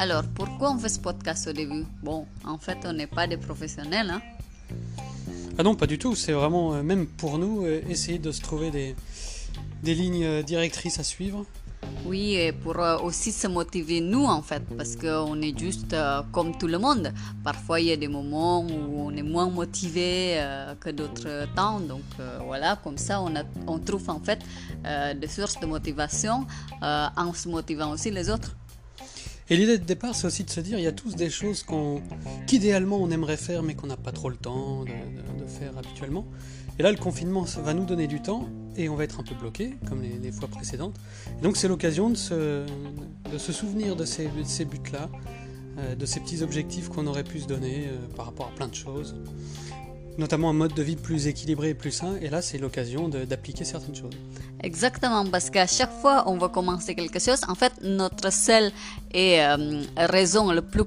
Alors, pourquoi on fait ce podcast au début? Bon, en fait, on n'est pas des professionnels. Hein? Ah non, pas du tout. C'est vraiment, euh, même pour nous, euh, essayer de se trouver des, des lignes euh, directrices à suivre. Oui, et pour aussi se motiver nous, en fait, parce qu'on est juste comme tout le monde. Parfois, il y a des moments où on est moins motivé que d'autres temps. Donc voilà, comme ça, on, trouve en fait des sources de motivation en se motivant aussi les autres. Et l'idée de départ, c'est aussi de se dire, il y a tous des choses qu'idéalement on aimerait faire, mais qu'on n'a pas trop le temps de, faire habituellement. Et là, le confinement va nous donner du temps, et on va être un peu bloqué, comme les, fois précédentes. donc c'est l'occasion de se, souvenir de ces, buts-là, euh, de ces petits objectifs qu'on aurait pu se donner euh, par rapport à plein de choses notamment un mode de vie plus équilibré et plus sain. Et là, c'est l'occasion d'appliquer certaines choses. Exactement, parce qu'à chaque fois on va commencer quelque chose, en fait, notre seule et, euh, raison le plus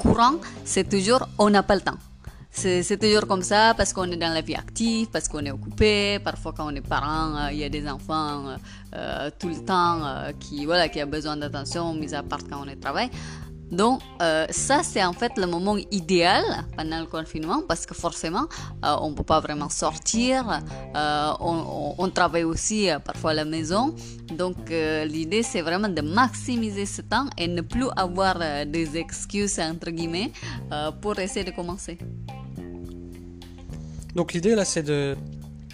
courant, c'est toujours on n'a pas le temps. C'est toujours comme ça parce qu'on est dans la vie active, parce qu'on est occupé. Parfois, quand on est parent, euh, il y a des enfants tout le temps qui, voilà, qui a besoin d'attention, mis à part quand on est travail. Donc euh, ça c'est en fait le moment idéal pendant le confinement parce que forcément euh, on ne peut pas vraiment sortir, euh, on, travaille aussi parfois à la maison. Donc l'idée c'est vraiment de maximiser ce temps et ne plus avoir des excuses entre guillemets pour essayer de commencer. Donc l'idée là c'est de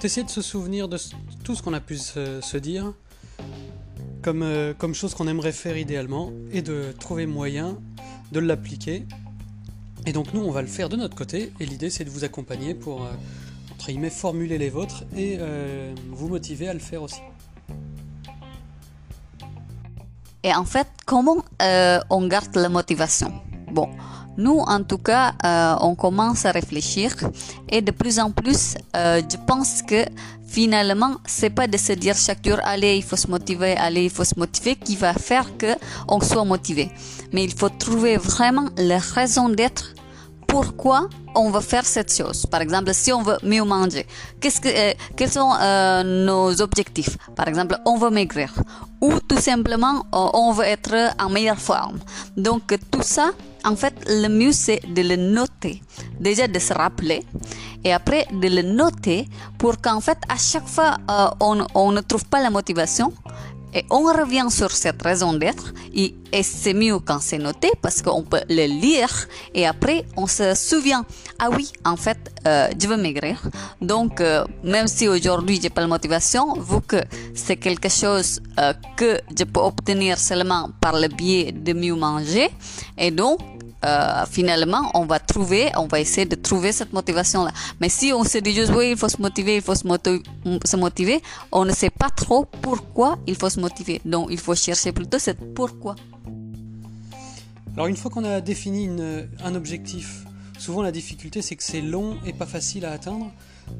d'essayer de se souvenir de tout ce qu'on a pu se dire comme, euh, comme chose qu'on aimerait faire idéalement et de trouver moyen de l'appliquer. Et donc nous, on va le faire de notre côté et l'idée c'est de vous accompagner pour, euh, entre guillemets, formuler les vôtres et euh, vous motiver à le faire aussi. Et en fait, comment on garde la motivation? Bon, nous, en tout cas, on commence à réfléchir et de plus en plus, je pense que finalement, c'est pas de se dire chaque jour, allez, il faut se motiver, allez, il faut se motiver, qui va faire que on soit motivé. Mais il faut trouver vraiment la raison d'être pourquoi on veut faire cette chose. Par exemple, si on veut mieux manger, qu'est-ce que, euh, quels sont euh, nos objectifs? Par exemple, on veut maigrir ou tout simplement euh, on veut être en meilleure forme. Donc tout ça, en fait, le mieux c'est de le noter. Déjà de se rappeler et après de le noter pour qu'en fait à chaque fois on, on ne trouve pas la motivation, et on revient sur cette raison d'être et, c'est mieux quand c'est noté parce qu'on peut le lire et après on se souvient, ah oui, en fait, euh, je veux maigrir. Donc, euh, même si aujourd'hui j'ai pas la motivation, vu que c'est quelque chose euh, que je peux obtenir seulement par le biais de mieux manger, et donc euh, finalement, on va trouver, on va essayer de trouver cette motivation-là. Mais si on se dit juste, oui, il faut se motiver, il faut se, motiver, on ne sait pas trop pourquoi il faut se motiver. Donc, il faut chercher plutôt ce pourquoi. Alors, une fois qu'on a défini un objectif, souvent la difficulté, c'est que c'est long et pas facile à atteindre.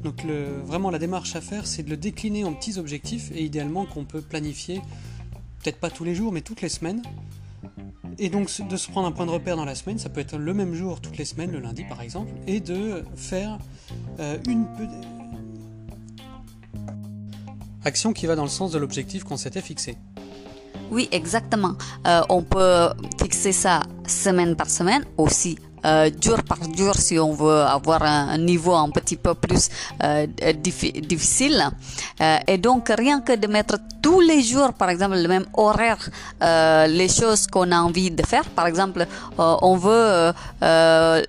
Donc, vraiment, la démarche à faire, c'est de le décliner en petits objectifs et idéalement qu'on peut planifier, peut-être pas tous les jours, mais toutes les semaines. Et donc de se prendre un point de repère dans la semaine, ça peut être le même jour toutes les semaines, le lundi par exemple, et de faire euh, une action qui va dans le sens de l'objectif qu'on s'était fixé. Oui, exactement. Euh, on peut fixer ça semaine par semaine aussi euh, jour par jour si on veut avoir un, niveau un petit peu plus euh, difficile. Euh, et donc rien que de mettre tous les jours, par exemple, le même horaire, les choses qu'on a envie de faire. Par exemple, on veut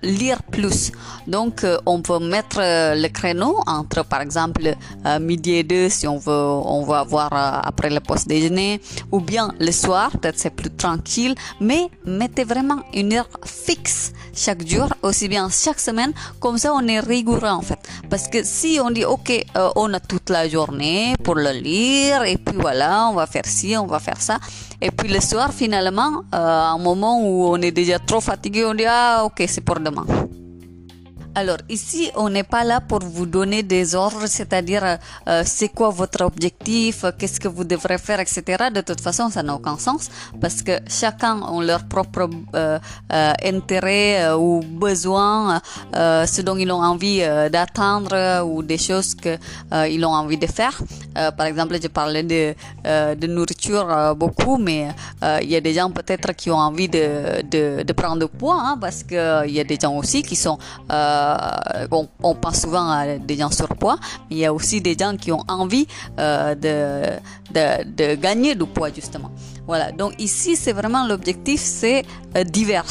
lire plus. Donc on peut mettre le créneau entre, par exemple, midi et deux si on veut, on veut avoir après le post déjeuner, ou bien le soir, peut-être c'est plus tranquille, mais mettez vraiment une heure fixe chaque jour, aussi bien chaque semaine, comme ça on est rigoureux en fait. Parce que si on dit ok, euh, on a toute la journée pour le lire, et puis voilà, on va faire ci, on va faire ça, et puis le soir finalement, euh, à un moment où on est déjà trop fatigué, on dit ah ok, c'est pour demain. Alors ici, on n'est pas là pour vous donner des ordres, c'est-à-dire euh, euh, c'est quoi votre objectif, qu'est-ce que vous devrez faire, etc. De toute façon, ça n'a aucun sens parce que chacun a leur propre euh, intérêt ou besoin, ce dont ils ont envie d'atteindre ou des choses qu'ils ont envie de faire. par exemple, je parlais de, de nourriture euh, beaucoup, mais euh, il y a des gens peut-être qui ont envie de, de, de prendre poids, hein, parce que il y a des gens aussi qui sont, bon, on pense souvent à des gens surpoids, mais il y a aussi des gens qui ont envie de, de, de gagner du poids justement. Voilà, donc ici c'est vraiment l'objectif, c'est divers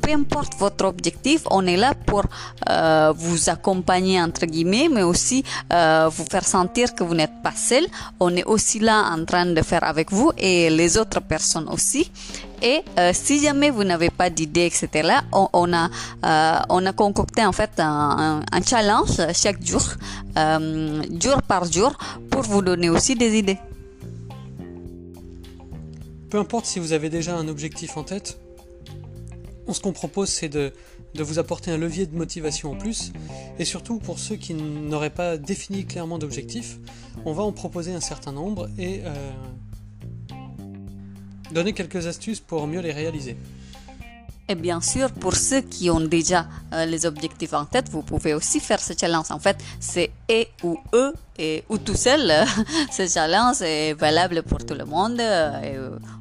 peu importe votre objectif, on est là pour euh, vous accompagner entre guillemets, mais aussi euh, vous faire sentir que vous n'êtes pas seul. On est aussi là en train de faire avec vous et les autres personnes aussi. Et euh, si jamais vous n'avez pas d'idée, etc., on, on a on a concocté en fait un, challenge chaque jour, jour par jour, pour vous donner aussi des idées. Peu importe si vous avez déjà un objectif en tête, ce qu'on propose, c'est de, vous apporter un levier de motivation en plus. Et surtout, pour ceux qui n'auraient pas défini clairement d'objectif, on va en proposer un certain nombre et euh, donner quelques astuces pour mieux les réaliser. Et bien sûr, pour ceux qui ont déjà euh, les objectifs en tête, vous pouvez aussi faire ce challenge. En fait, c'est et ou eux et ou tout seul. ce challenge est valable pour tout le monde euh, et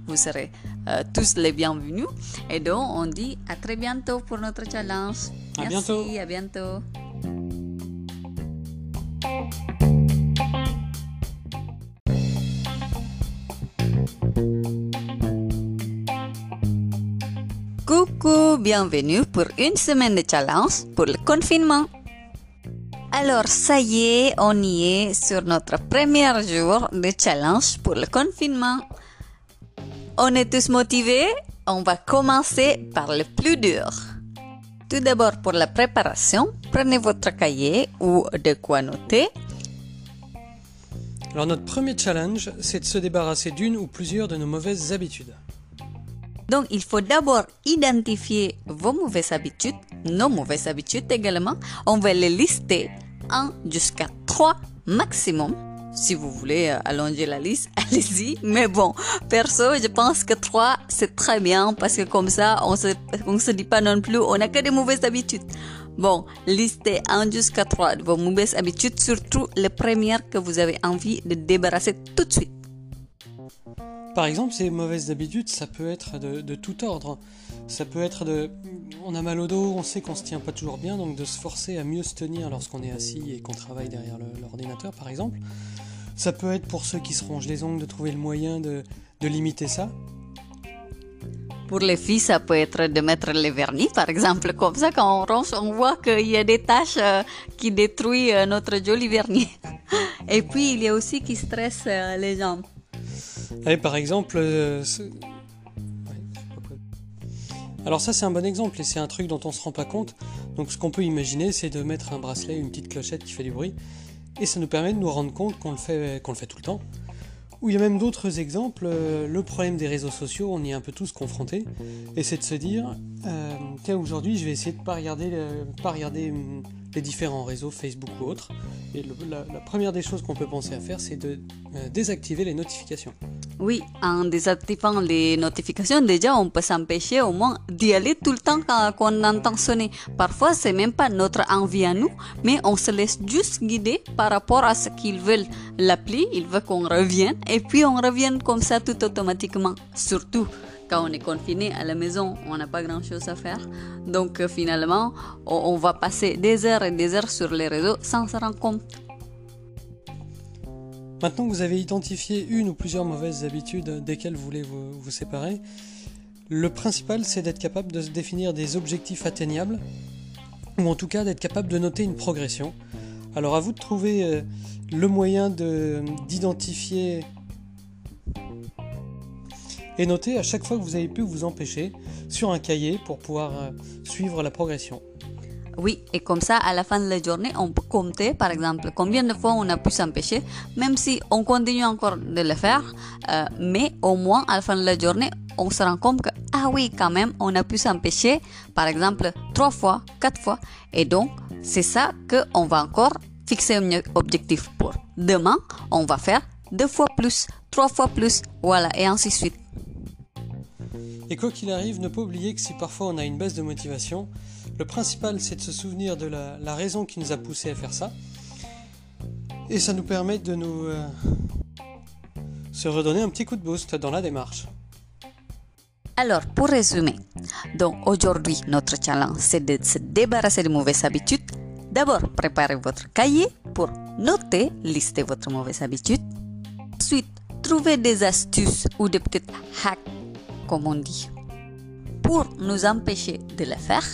vous serez euh, tous les bienvenus. Et donc, on dit à très bientôt pour notre challenge. À bientôt. À bientôt. Coucou, bienvenue pour une semaine de challenge pour le confinement. Alors, ça y est, on y est sur notre premier jour de challenge pour le confinement. On est tous motivés On va commencer par le plus dur. Tout d'abord, pour la préparation, prenez votre cahier ou de quoi noter. Alors notre premier challenge, c'est de se débarrasser d'une ou plusieurs de nos mauvaises habitudes. Donc il faut d'abord identifier vos mauvaises habitudes, nos mauvaises habitudes également. On va les lister 1 jusqu'à 3 maximum si vous voulez euh, allonger la liste, allez-y. Mais bon, perso, je pense que 3, c'est très bien parce que comme ça, on se, se dit pas non plus, on n'a que des mauvaises habitudes. Bon, listez 1 jusqu'à 3 de vos mauvaises habitudes, surtout les premières que vous avez envie de débarrasser tout de suite. Par exemple, ces mauvaises habitudes, ça peut être de, tout ordre. Ça peut être de. On a mal au dos, on sait qu'on se tient pas toujours bien, donc de se forcer à mieux se tenir lorsqu'on est assis et qu'on travaille derrière l'ordinateur, par exemple. Ça peut être pour ceux qui se rongent les ongles de trouver le moyen de, limiter ça. Pour les filles, ça peut être de mettre les vernis, par exemple. Comme ça, quand on ronge, on voit qu'il y a des taches euh, qui détruisent euh, notre joli vernis. Et puis, il y a aussi qui stressent euh, les jambes. Allez, par exemple, alors ça c'est un bon exemple et c'est un truc dont on se rend pas compte. Donc ce qu'on peut imaginer c'est de mettre un bracelet, une petite clochette qui fait du bruit et ça nous permet de nous rendre compte qu'on le fait, qu'on le fait tout le temps. Ou il y a même d'autres exemples, euh, le problème des réseaux sociaux, on y est un peu tous confrontés, et c'est de se dire, euh, aujourd'hui je vais essayer de pas regarder, pas regarder hum, les différents réseaux Facebook ou autres. Et la, première des choses qu'on peut penser à faire, c'est de euh, désactiver les notifications. Oui, en désactivant les notifications, déjà on peut s'empêcher au moins d'y aller tout le temps quand, on entend sonner. Parfois, c'est même pas notre envie à nous, mais on se laisse juste guider par rapport à ce qu'ils veulent. L'appli, il veut qu'on revienne, et puis on revient comme ça tout automatiquement. Surtout quand on est confiné à la maison, on n'a pas grand-chose à faire. Donc euh, finalement, on, va passer des heures et des heures sur les réseaux sans se rendre compte. Maintenant que vous avez identifié une ou plusieurs mauvaises habitudes desquelles vous voulez vous, séparer, le principal c'est d'être capable de se définir des objectifs atteignables, ou en tout cas d'être capable de noter une progression. Alors à vous de trouver euh, le moyen d'identifier et notez à chaque fois que vous avez pu vous empêcher sur un cahier pour pouvoir euh, suivre la progression. Oui, et comme ça, à la fin de la journée, on peut compter, par exemple, combien de fois on a pu s'empêcher, même si on continue encore de le faire, euh, mais au moins, à la fin de la journée, on se rend compte que, ah oui, quand même, on a pu s'empêcher, par exemple, trois fois, quatre fois, et donc, c'est ça qu'on va encore fixer un objectif pour. Demain, on va faire deux fois plus, trois fois plus, voilà, et ainsi de suite. Et quoi qu'il arrive, ne pas oublier que si parfois on a une baisse de motivation, le principal c'est de se souvenir de la, raison qui nous a poussé à faire ça. Et ça nous permet de nous euh, se redonner un petit coup de boost dans la démarche. Alors, pour résumer, donc aujourd'hui, notre challenge, c'est de se débarrasser de mauvaises habitudes. D'abord, préparez votre cahier pour noter, lister votre mauvaise habitude. Ensuite, trouvez des astuces ou des petits hacks, comme on dit, pour nous empêcher de le faire.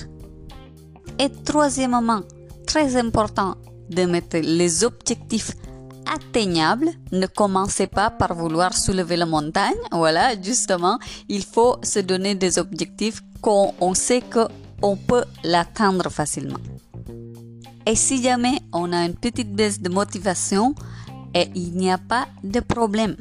Et troisièmement, très important de mettre les objectifs atteignables. Ne commencez pas par vouloir soulever la montagne. Voilà, justement, il faut se donner des objectifs qu'on sait qu'on peut l'atteindre facilement. Et si jamais on a une petite baisse de motivation, et il n'y a pas de problème.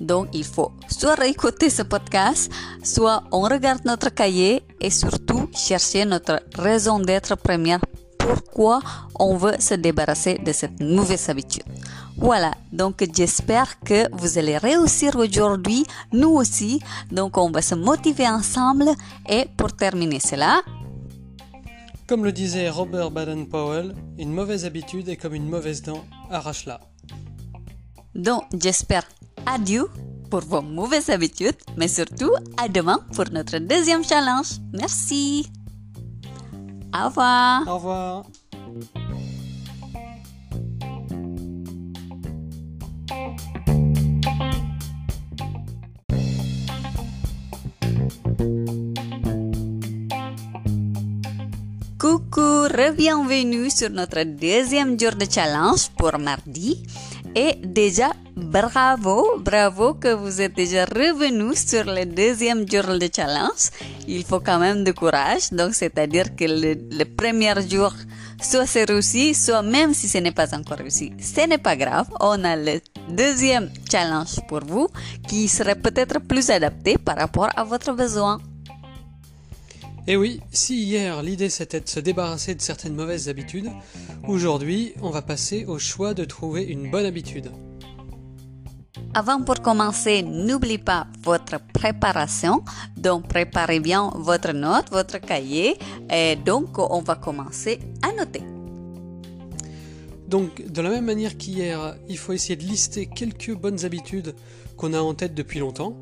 Donc, il faut soit réécouter ce podcast, soit on regarde notre cahier et surtout chercher notre raison d'être première. Pourquoi on veut se débarrasser de cette mauvaise habitude. Voilà, donc j'espère que vous allez réussir aujourd'hui, nous aussi. Donc on va se motiver ensemble et pour terminer cela, comme le disait Robert Baden-Powell, une mauvaise habitude est comme une mauvaise dent, arrache-la. Donc j'espère adieu pour vos mauvaises habitudes, mais surtout à demain pour notre deuxième challenge. Merci. Au revoir. Au revoir. Coucou, bienvenue sur notre deuxième jour de challenge pour mardi. Et déjà, bravo, bravo que vous êtes déjà revenu sur le deuxième jour de challenge. Il faut quand même de courage. Donc, c'est-à-dire que le, premier jour, soit c'est réussi, soit même si ce n'est pas encore réussi, ce n'est pas grave. On a le deuxième challenge pour vous qui serait peut-être plus adapté par rapport à votre besoin. Et eh oui, si hier l'idée c'était de se débarrasser de certaines mauvaises habitudes, aujourd'hui on va passer au choix de trouver une bonne habitude. Avant pour commencer, n'oubliez pas votre préparation. Donc préparez bien votre note, votre cahier. Et donc on va commencer à noter. Donc de la même manière qu'hier, il faut essayer de lister quelques bonnes habitudes qu'on a en tête depuis longtemps.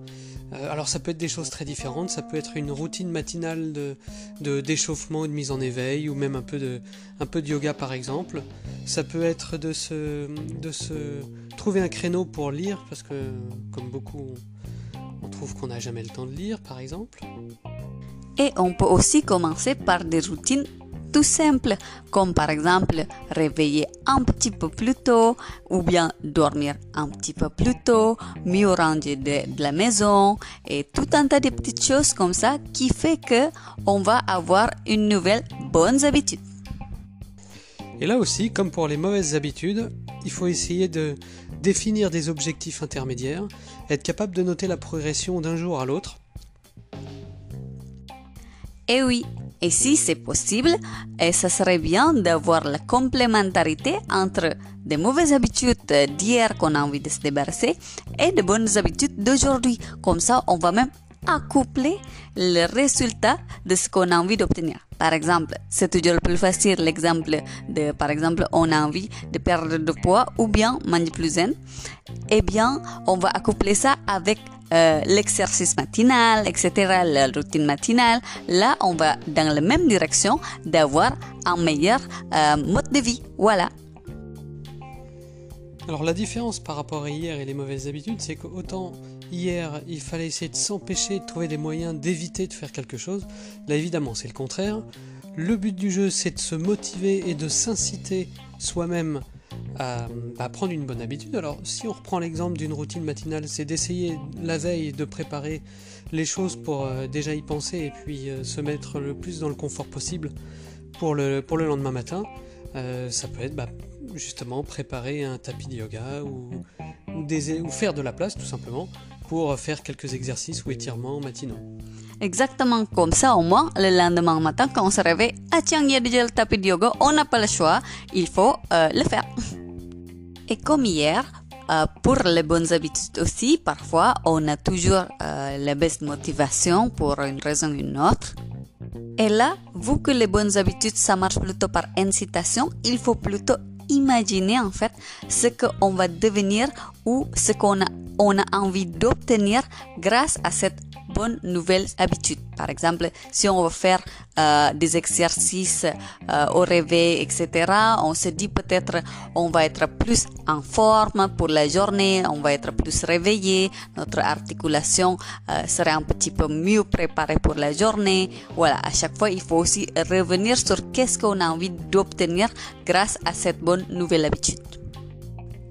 Euh, alors ça peut être des choses très différentes, ça peut être une routine matinale de, d'échauffement et de mise en éveil, ou même un peu, de, un peu de yoga par exemple. Ça peut être de se, de se trouver un créneau pour lire, parce que comme beaucoup, on trouve qu'on n'a jamais le temps de lire par exemple. Et on peut aussi commencer par des routines tout simple, comme par exemple réveiller un petit peu plus tôt ou bien dormir un petit peu plus tôt, mieux ranger de, la maison et tout un tas de petites choses comme ça qui fait que on va avoir une nouvelle bonne habitude. Et là aussi, comme pour les mauvaises habitudes, il faut essayer de définir des objectifs intermédiaires, être capable de noter la progression d'un jour à l'autre. Et oui, et si c'est possible, et ça serait bien d'avoir la complémentarité entre des mauvaises habitudes d'hier qu'on a envie de se débarrasser et de bonnes habitudes d'aujourd'hui. Comme ça, on va même accoupler le résultat de ce qu'on a envie d'obtenir. Par exemple, c'est toujours plus facile l'exemple de, par exemple, on a envie de perdre de poids ou bien manger plus zen. Eh bien, on va accoupler ça avec euh, l'exercice matinal, etc., la routine matinale, là, on va dans la même direction d'avoir un meilleur euh, mode de vie. Voilà. Alors la différence par rapport à hier et les mauvaises habitudes, c'est qu'autant hier il fallait essayer de s'empêcher de trouver des moyens d'éviter de faire quelque chose, là évidemment c'est le contraire. Le but du jeu c'est de se motiver et de s'inciter soi-même à, prendre une bonne habitude. Alors si on reprend l'exemple d'une routine matinale, c'est d'essayer la veille de préparer les choses pour euh, déjà y penser et puis euh, se mettre le plus dans le confort possible pour le, pour le lendemain matin. Euh, ça peut être bah, justement préparer un tapis de yoga ou, ou faire de la place tout simplement pour faire quelques exercices ou étirements matinaux. Exactement comme ça, au moins, le lendemain matin, quand on se réveille, ah tiens, il y a déjà le tapis de yoga, on n'a pas le choix, il faut euh, le faire. Et comme hier, euh, pour les bonnes habitudes aussi, parfois, on a toujours euh, la baisse de motivation pour une raison ou une autre. Et là, vu que les bonnes habitudes, ça marche plutôt par incitation, il faut plutôt imaginer en fait ce qu'on va devenir ou ce qu'on a on a envie d'obtenir grâce à cette bonne nouvelle habitude. Par exemple, si on veut faire euh, des exercices euh, au réveil, etc., on se dit peut-être on va être plus en forme pour la journée, on va être plus réveillé, notre articulation euh, serait un petit peu mieux préparée pour la journée. Voilà, à chaque fois, il faut aussi revenir sur qu'est-ce qu'on a envie d'obtenir grâce à cette bonne nouvelle habitude.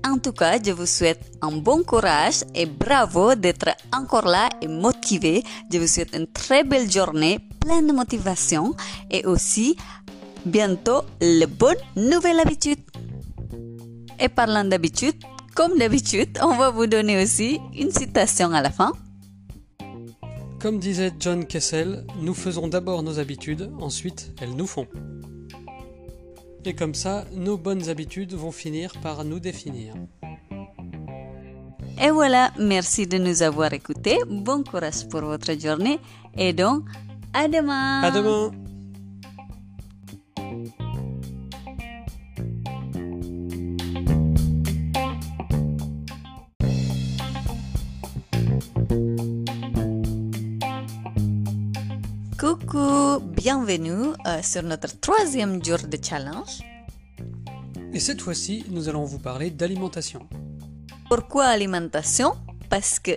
En tout cas, je vous souhaite un bon courage et bravo d'être encore là et motivé. Je vous souhaite une très belle journée pleine de motivation et aussi bientôt les bonnes nouvelles habitudes. Et parlant d'habitude, comme d'habitude, on va vous donner aussi une citation à la fin. Comme disait John Kessel, nous faisons d'abord nos habitudes, ensuite elles nous font. Et comme ça, nos bonnes habitudes vont finir par nous définir. Et voilà, merci de nous avoir écoutés. Bon courage pour votre journée. Et donc, à demain. À demain. Coucou, bienvenue euh, sur notre troisième jour de challenge. Et cette fois-ci, nous allons vous parler d'alimentation. Pourquoi alimentation? Parce que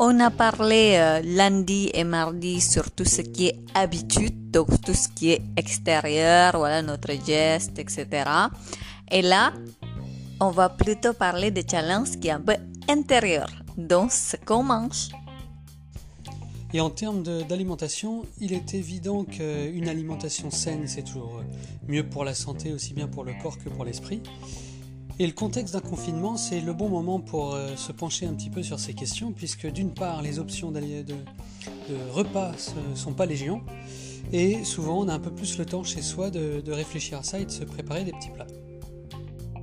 on a parlé euh, lundi et mardi sur tout ce qui est habitude, donc tout ce qui est extérieur, voilà notre geste, etc. Et là, on va plutôt parler de challenge qui est un peu intérieur, donc ce qu'on mange. Et en termes d'alimentation, il est évident qu'une alimentation saine, c'est toujours mieux pour la santé, aussi bien pour le corps que pour l'esprit. Et le contexte d'un confinement, c'est le bon moment pour euh, se pencher un petit peu sur ces questions, puisque d'une part, les options de, repas ne sont pas légion, et souvent on a un peu plus le temps chez soi de réfléchir à ça et de se préparer des petits plats.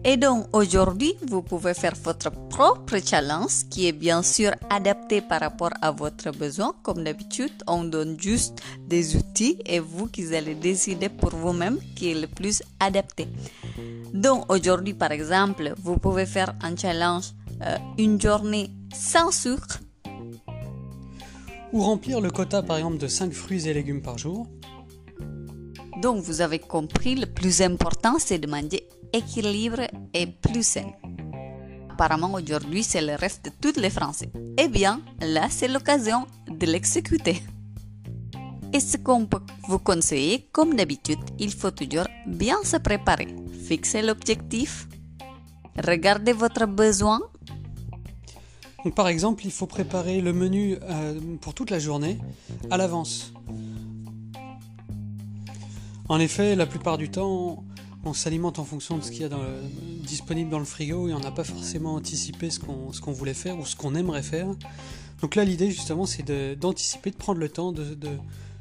Et donc aujourd'hui, vous pouvez faire votre propre challenge qui est bien sûr adapté par rapport à votre besoin. Comme d'habitude, on donne juste des outils et vous qui allez décider pour vous-même qui est le plus adapté. Donc aujourd'hui, par exemple, vous pouvez faire un challenge euh, une journée sans sucre. Ou remplir le quota par exemple de 5 fruits et légumes par jour. Donc vous avez compris, le plus important c'est de manger équilibre et plus sain. Apparemment aujourd'hui c'est le rêve de tous les Français. Eh bien, là c'est l'occasion de l'exécuter. Et ce qu'on peut vous conseiller, comme d'habitude, il faut toujours bien se préparer. Fixez l'objectif. Regardez votre besoin? par exemple, il faut préparer le menu euh, pour toute la journée à l'avance. En effet, la plupart du temps, on s'alimente en fonction de ce qu'il y a disponible dans le frigo et on n'a pas forcément anticipé ce qu'on voulait faire ou ce qu'on aimerait faire. Donc là, l'idée justement, c'est d'anticiper, de, prendre le temps de,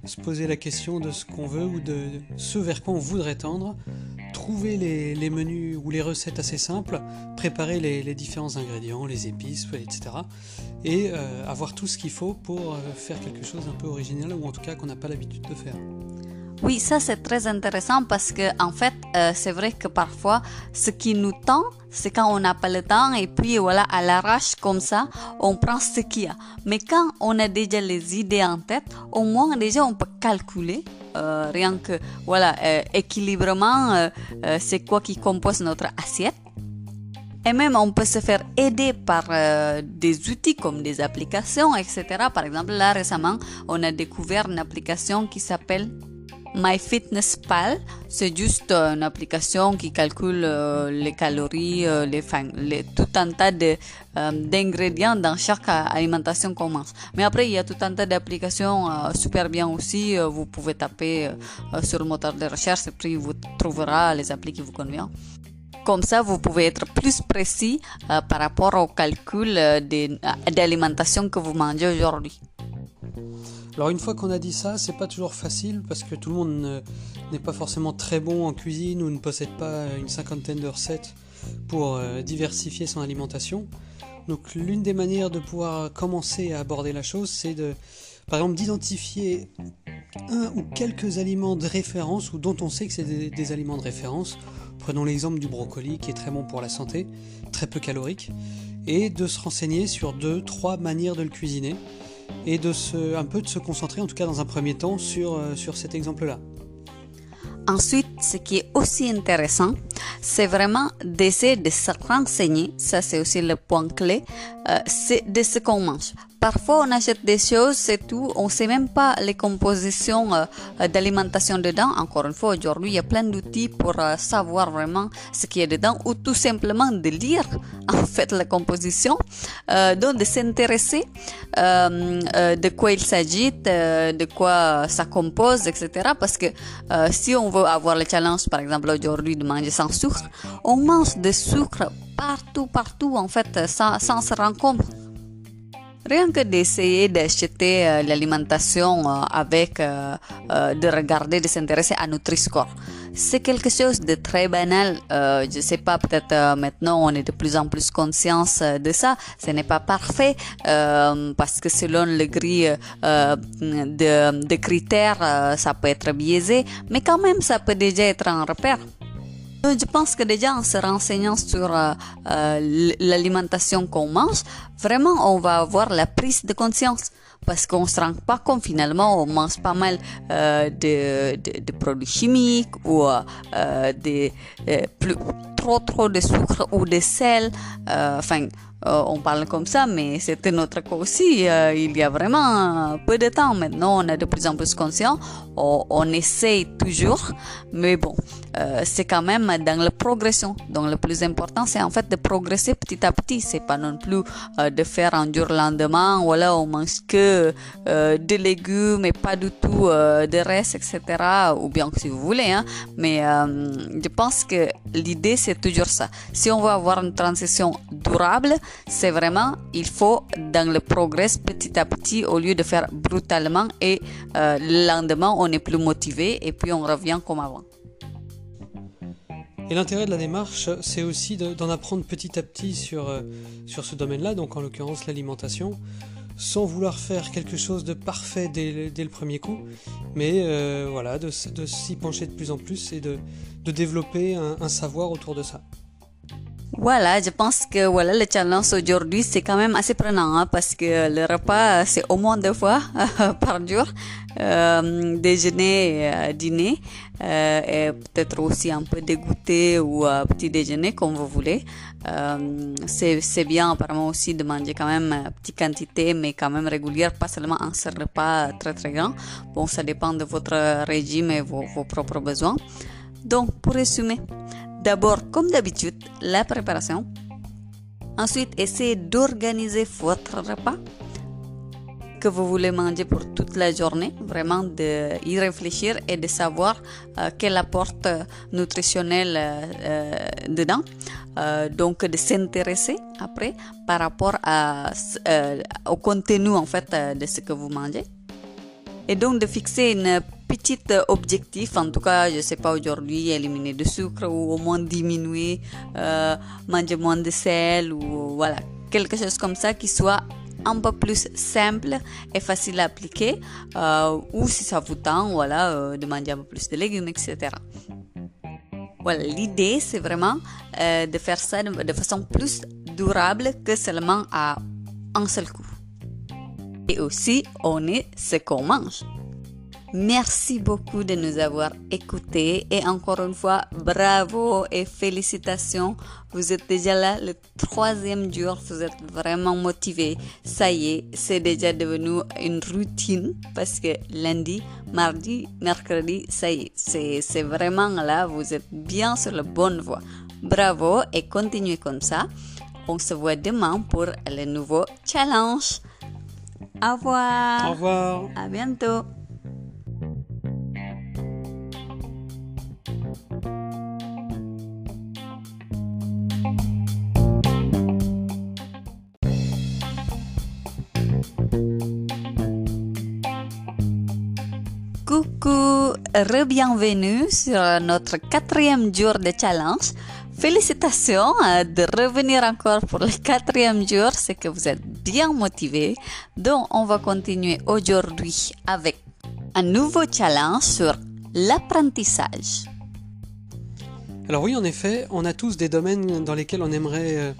se poser la question de ce qu'on veut ou de ce vers quoi on voudrait tendre, trouver les, menus ou les recettes assez simples, préparer les, différents ingrédients, les épices, etc. Et euh, avoir tout ce qu'il faut pour euh, faire quelque chose un peu original ou en tout cas qu'on n'a pas l'habitude de faire. Oui, ça c'est très intéressant parce que en fait, euh, c'est vrai que parfois, ce qui nous tend, c'est quand on n'a pas le temps et puis voilà, à l'arrache comme ça, on prend ce qu'il y a. Mais quand on a déjà les idées en tête, au moins déjà on peut calculer. Euh, rien que voilà euh, équilibrement c'est quoi qui compose notre assiette et même on peut se faire aider par des outils comme des applications, etc. Par exemple, là récemment, on a découvert une application qui s'appelle MyFitnessPal, c'est juste une application qui calcule euh, les calories, euh, les, tout un tas euh, d'ingrédients dans chaque alimentation qu'on mange. Mais après, il y a tout un tas d'applications super bien aussi. vous pouvez taper sur le moteur de recherche et puis vous trouverez les applis qui vous conviennent. Comme ça, vous pouvez être plus précis par rapport au calcul d'alimentation que vous mangez aujourd'hui. Alors une fois qu'on a dit ça, c'est pas toujours facile parce que tout le monde n'est pas forcément très bon en cuisine ou ne possède pas une cinquantaine de recettes pour euh, diversifier son alimentation. Donc l'une des manières de pouvoir commencer à aborder la chose, c'est par exemple, d'identifier un ou quelques aliments de référence ou dont on sait que c'est des, des, aliments de référence. Prenons l'exemple du brocoli qui est très bon pour la santé, très peu calorique. et de se renseigner sur deux, trois manières de le cuisiner et de se, un peu de se concentrer, en tout cas dans un premier temps, sur, euh, sur cet exemple-là. Ensuite, ce qui est aussi intéressant, c'est vraiment d'essayer de se renseigner, ça c'est aussi le point clé, euh, c'est de ce qu'on mange. Parfois, on achète des choses, c'est tout. On sait même pas les compositions euh, d'alimentation dedans. Encore une fois, aujourd'hui, il y a plein d'outils pour euh, savoir vraiment ce qu'il y a dedans ou tout simplement de lire en fait la composition, euh, donc de s'intéresser de quoi il s'agit, de quoi ça compose, etc. Parce que si on veut avoir le challenge, par exemple aujourd'hui, de manger sans sucre, on mange de sucre partout, partout en fait, sans se rendre compte. Rien que d'essayer d'acheter euh, l'alimentation euh, avec, euh, de regarder, de s'intéresser à Nutri-Score. C'est quelque chose de très banal. je sais pas, peut-être maintenant on est de plus en plus conscience de ça. Ce n'est pas parfait parce que selon le de, de critères, ça peut être biaisé, mais quand même ça peut déjà être un repère. Je pense que déjà en se renseignant sur euh, euh, l'alimentation qu'on mange, vraiment on va avoir la prise de conscience. Parce qu'on se rend pas compte finalement on mange pas mal euh, de, de, produits chimiques ou de plus, trop trop de sucre ou de sel. Enfin, on parle comme ça, mais c'était notre cas aussi. il y a vraiment peu de temps maintenant, on est de plus en plus conscient. On, on essaye toujours, mais bon, euh, c'est quand même dans la progression. Donc le plus important, c'est en fait de progresser petit à petit. C'est pas non plus euh, de faire un jour lendemain, voilà, on mange que euh, des légumes et pas du tout de reste, etc. Ou bien si vous voulez, hein. Mais je pense que l'idée, c'est toujours ça. Si on veut avoir une transition durable, c'est vraiment, il faut dans le progrès petit à petit au lieu de faire brutalement et le lendemain, on est plus motivé et puis on revient comme avant. Et l'intérêt de la démarche, c'est aussi d'en apprendre petit à petit sur, euh, sur ce domaine-là, donc en l'occurrence l'alimentation, sans vouloir faire quelque chose de parfait dès, dès le premier coup, mais euh, voilà, de, de s'y pencher de plus en plus et de, de développer un, savoir autour de ça. Voilà, je pense que voilà le challenge aujourd'hui c'est quand même assez prenant hein, parce que le repas c'est au moins deux fois par jour. Euh, déjeuner, euh, dîner, et peut-être aussi un peu dégoûter ou petit déjeuner comme vous voulez. C'est bien apparemment aussi de manger quand même petite quantité mais quand même régulière, pas seulement un seul repas très très grand. Bon, ça dépend de votre régime et vos, vos propres besoins. Donc, pour résumer, d'abord, comme d'habitude, la préparation. Ensuite, essayez d'organiser votre repas que vous voulez manger pour toute la journée, vraiment de y réfléchir et de savoir euh, quel apport nutritionnel euh, dedans. Euh, donc de s'intéresser après par rapport à, au contenu en fait de ce que vous mangez. Et donc de fixer une petite objectif, en tout cas, je sais pas aujourd'hui, éliminer du sucre ou au moins diminuer, manger moins de sel ou voilà, quelque chose comme ça qui soit un peu plus simple et facile à appliquer euh, ou si ça vous tente voilà, euh, de manger un peu plus de légumes, etc. Voilà, l'idée c'est vraiment euh, de faire ça de, façon plus durable que seulement à un seul coup. Et aussi, on est ce qu'on mange. Merci beaucoup de nous avoir écoutés et encore une fois, bravo et félicitations. Vous êtes déjà là le troisième jour, vous êtes vraiment motivé. Ça y est, c'est déjà devenu une routine parce que lundi, mardi, mercredi, ça y est, c'est vraiment là, vous êtes bien sur la bonne voie. Bravo et continuez comme ça. On se voit demain pour le nouveau challenge. Au revoir. Au revoir. À bientôt. Re-bienvenue sur notre quatrième jour de challenge. Félicitations euh, de revenir encore pour le quatrième jour, c'est que vous êtes bien motivé. Donc, on va continuer aujourd'hui avec un nouveau challenge sur l'apprentissage. Alors oui, en effet, on a tous des domaines dans lesquels on aimerait euh,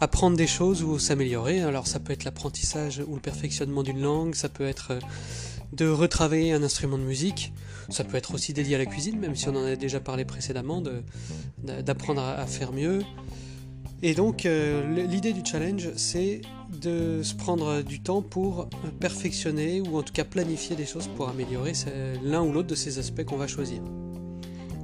apprendre des choses ou s'améliorer. Alors ça peut être l'apprentissage ou le perfectionnement d'une langue, ça peut être euh, de retravailler un instrument de musique, ça peut être aussi dédié à la cuisine, même si on en a déjà parlé précédemment, d'apprendre à, faire mieux. Et donc euh, l'idée du challenge, c'est de se prendre du temps pour perfectionner ou en tout cas planifier des choses pour améliorer l'un ou l'autre de ces aspects qu'on va choisir.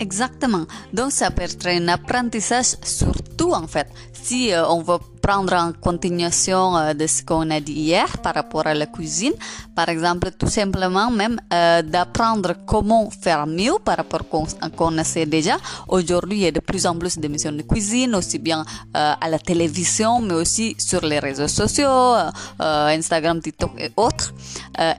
Exactement. Donc ça peut être un apprentissage sur tout en fait. Si euh, on veut prendre en continuation euh, de ce qu'on a dit hier par rapport à la cuisine. Par exemple, tout simplement même euh, d'apprendre comment faire mieux par rapport à qu'on sait déjà. Aujourd'hui, il y a de plus en plus d'émissions de cuisine, aussi bien euh, à la télévision, mais aussi sur les réseaux sociaux, Instagram, TikTok et autres.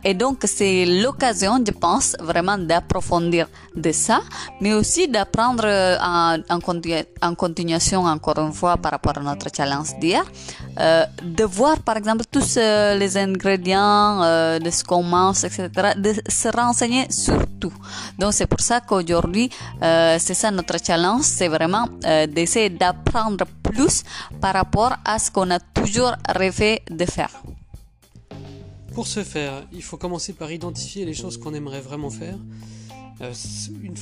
et donc, c'est l'occasion, je pense, vraiment d'approfondir de ça, mais aussi d'apprendre en, en, continuation, encore une fois, par rapport à notre challenge d'hier euh, de voir par exemple tous euh, les ingrédients euh, de ce qu'on mange, etc., de se renseigner sur tout. Donc c'est pour ça qu'aujourd'hui, c'est ça notre challenge, c'est vraiment d'essayer d'apprendre plus par rapport à ce qu'on a toujours rêvé de faire. Pour ce faire, il faut commencer par identifier les choses qu'on aimerait vraiment faire. une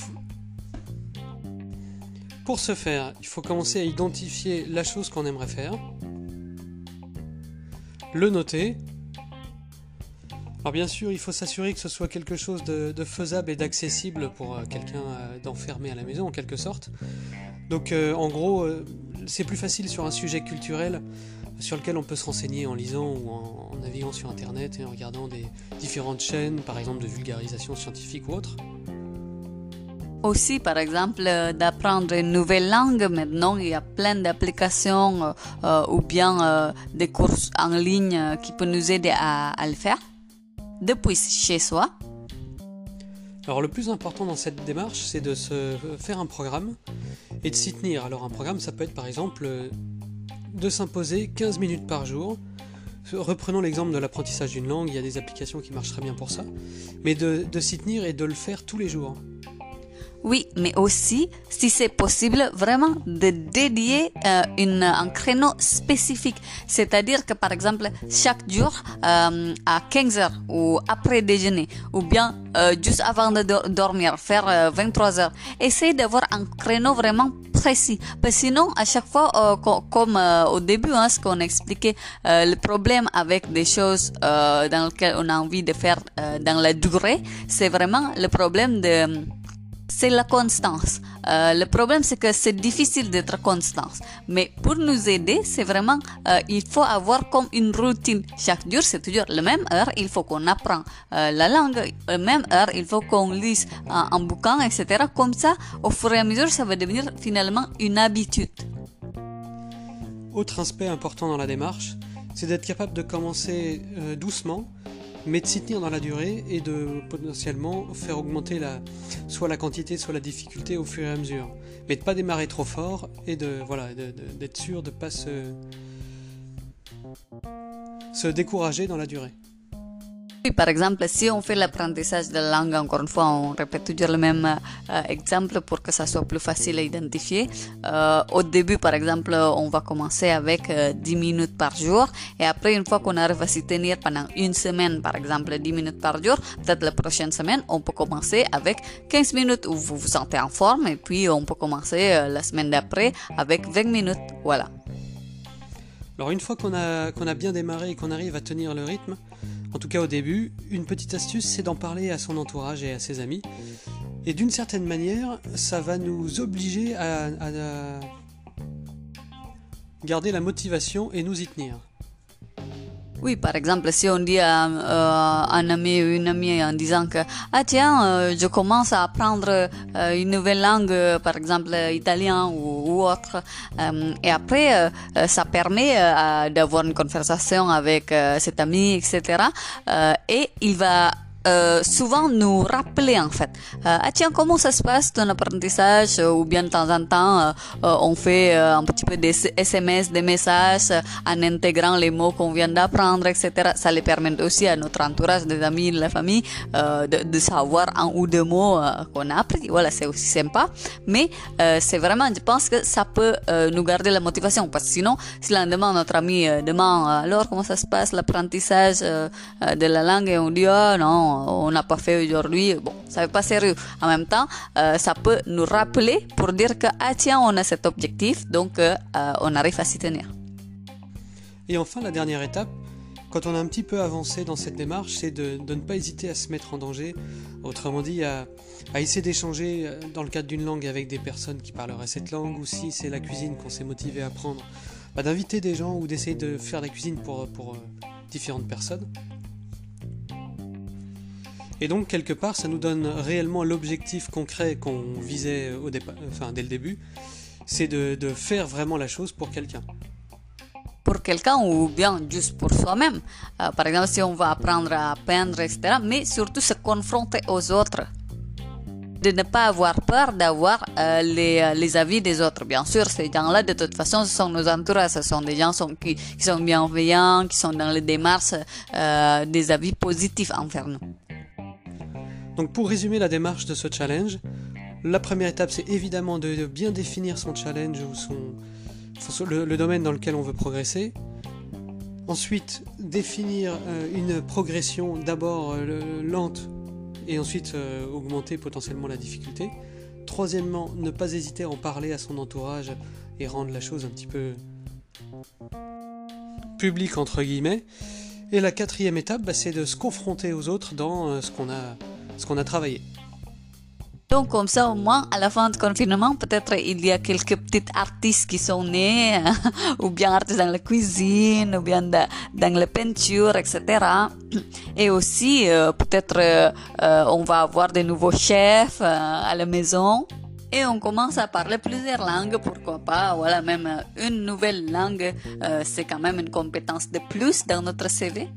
Pour ce faire, il faut commencer à identifier la chose qu'on aimerait faire le noter. Alors bien sûr, il faut s'assurer que ce soit quelque chose de, faisable et d'accessible pour euh, quelqu'un euh, d'enfermé à la maison en quelque sorte. Donc euh, en gros, c'est plus facile sur un sujet culturel sur lequel on peut se renseigner en lisant ou en, en naviguant sur Internet et en regardant des différentes chaînes, par exemple de vulgarisation scientifique ou autre aussi, par exemple, euh, d'apprendre une nouvelle langue. Maintenant, il y a plein d'applications euh, euh, ou bien des courses en ligne qui peuvent nous aider à, le faire depuis chez soi. Alors le plus important dans cette démarche, c'est de se faire un programme et de s'y tenir. Alors un programme, ça peut être par exemple de s'imposer 15 minutes par jour. Reprenons l'exemple de l'apprentissage d'une langue, il y a des applications qui marchent très bien pour ça. Mais de, de s'y tenir et de le faire tous les jours. Oui, mais aussi, si c'est possible, vraiment de dédier euh, un créneau spécifique. C'est-à-dire que, par exemple, chaque jour, euh, à 15 heures ou après déjeuner, ou bien euh, juste avant de dormir, faire 23 heures, essayez d'avoir un créneau vraiment précis. Parce sinon, à chaque fois, comme au début, hein, ce qu'on expliquait, le problème avec des choses dans lesquelles on a envie de faire dans la durée, c'est vraiment le problème de c'est la constance. Euh, le problème, c'est que c'est difficile d'être constance. Mais pour nous aider, c'est vraiment, euh, il faut avoir comme une routine. Chaque jour, c'est toujours la même heure, il faut qu'on apprend euh, la langue. La même heure, il faut qu'on lise un bouquin, etc. Comme ça, au fur et à mesure, ça va devenir finalement une habitude. Autre aspect important dans la démarche, c'est d'être capable de commencer doucement mais de s'y tenir dans la durée et de potentiellement faire augmenter la, soit la quantité, soit la difficulté au fur et à mesure. Mais de ne pas démarrer trop fort et de voilà d'être sûr de ne pas se, se décourager dans la durée. Oui, par exemple, si on fait l'apprentissage de la langue, encore une fois, on répète toujours le même euh, exemple pour que ça soit plus facile à identifier. Euh, au début, par exemple, on va commencer avec 10 euh, minutes par jour et après, une fois qu'on arrive à s'y tenir pendant une semaine, par exemple, 10 minutes par jour, peut-être la prochaine semaine, on peut commencer avec 15 minutes où vous vous sentez en forme et puis on peut commencer la semaine d'après avec 20 minutes. Voilà. Alors une fois qu'on a bien démarré et qu'on arrive à tenir le rythme, en tout cas au début, une petite astuce, c'est d'en parler à son entourage et à ses amis. Et d'une certaine manière, ça va nous obliger à, garder la motivation et nous y tenir. Oui, par exemple, si on dit à euh, un ami ou une amie en disant que ah tiens, euh, je commence à apprendre euh, une nouvelle langue, par exemple italien ou, autre, et après ça permet d'avoir une conversation avec cet ami, etc. et il va euh, souvent nous rappeler en fait. Euh, ah tiens, comment ça se passe ton apprentissage? Ou bien de temps en temps, euh, on fait un petit peu des SMS, des messages en intégrant les mots qu'on vient d'apprendre, etc. Ça les permet aussi à notre entourage, des amis, de la famille, de, de, savoir un ou deux mots qu'on a appris. Voilà, c'est aussi sympa. Mais c'est vraiment, je pense que ça peut nous garder la motivation. Parce que sinon, si lendemain notre ami demande alors comment ça se passe l'apprentissage de la langue? et on dit oh non, on n'a pas fait aujourd'hui, bon, ça n'est pas sérieux. En même temps, euh, ça peut nous rappeler pour dire que, ah tiens, on a cet objectif, donc euh, on arrive à s'y tenir. Et enfin, la dernière étape, quand on a un petit peu avancé dans cette démarche, c'est de, ne pas hésiter à se mettre en danger, autrement dit, à, essayer d'échanger euh, dans le cadre d'une langue avec des personnes qui parleraient cette langue, ou si c'est la cuisine qu'on s'est motivé à apprendre, bah, d'inviter des gens ou d'essayer de faire la cuisine pour différentes personnes. Et donc, quelque part, ça nous donne réellement l'objectif concret qu'on visait au enfin, dès le début, c'est de, faire vraiment la chose pour quelqu'un. Pour quelqu'un ou bien juste pour soi-même. Euh, par exemple, si on va apprendre à peindre, etc. Mais surtout se confronter aux autres. De ne pas avoir peur d'avoir euh, les, euh, les, avis des autres. Bien sûr, ces gens-là, de toute façon, ce sont nos entourages. Ce sont des gens qui, sont bienveillants, qui sont dans les démarches des avis positifs envers nous. Donc pour résumer la démarche de ce challenge, la première étape c'est évidemment de bien définir son challenge ou son, le, domaine dans lequel on veut progresser. Ensuite, définir euh, une progression d'abord euh, lente et ensuite euh, augmenter potentiellement la difficulté. Troisièmement, ne pas hésiter à en parler à son entourage et rendre la chose un petit peu publique entre guillemets. Et la quatrième étape, bah, c'est de se confronter aux autres dans ce qu'on a ce qu'on a travaillé. Donc comme ça au moins à la fin du confinement peut-être il y a quelques petits artistes qui sont nés ou bien artistes dans la cuisine ou bien dans la peinture etc. Et aussi euh, peut-être euh, on va avoir des nouveaux chefs euh, à la maison et on commence à parler plusieurs langues, pourquoi pas, voilà, même une nouvelle langue, c'est quand même une compétence de plus dans notre CV.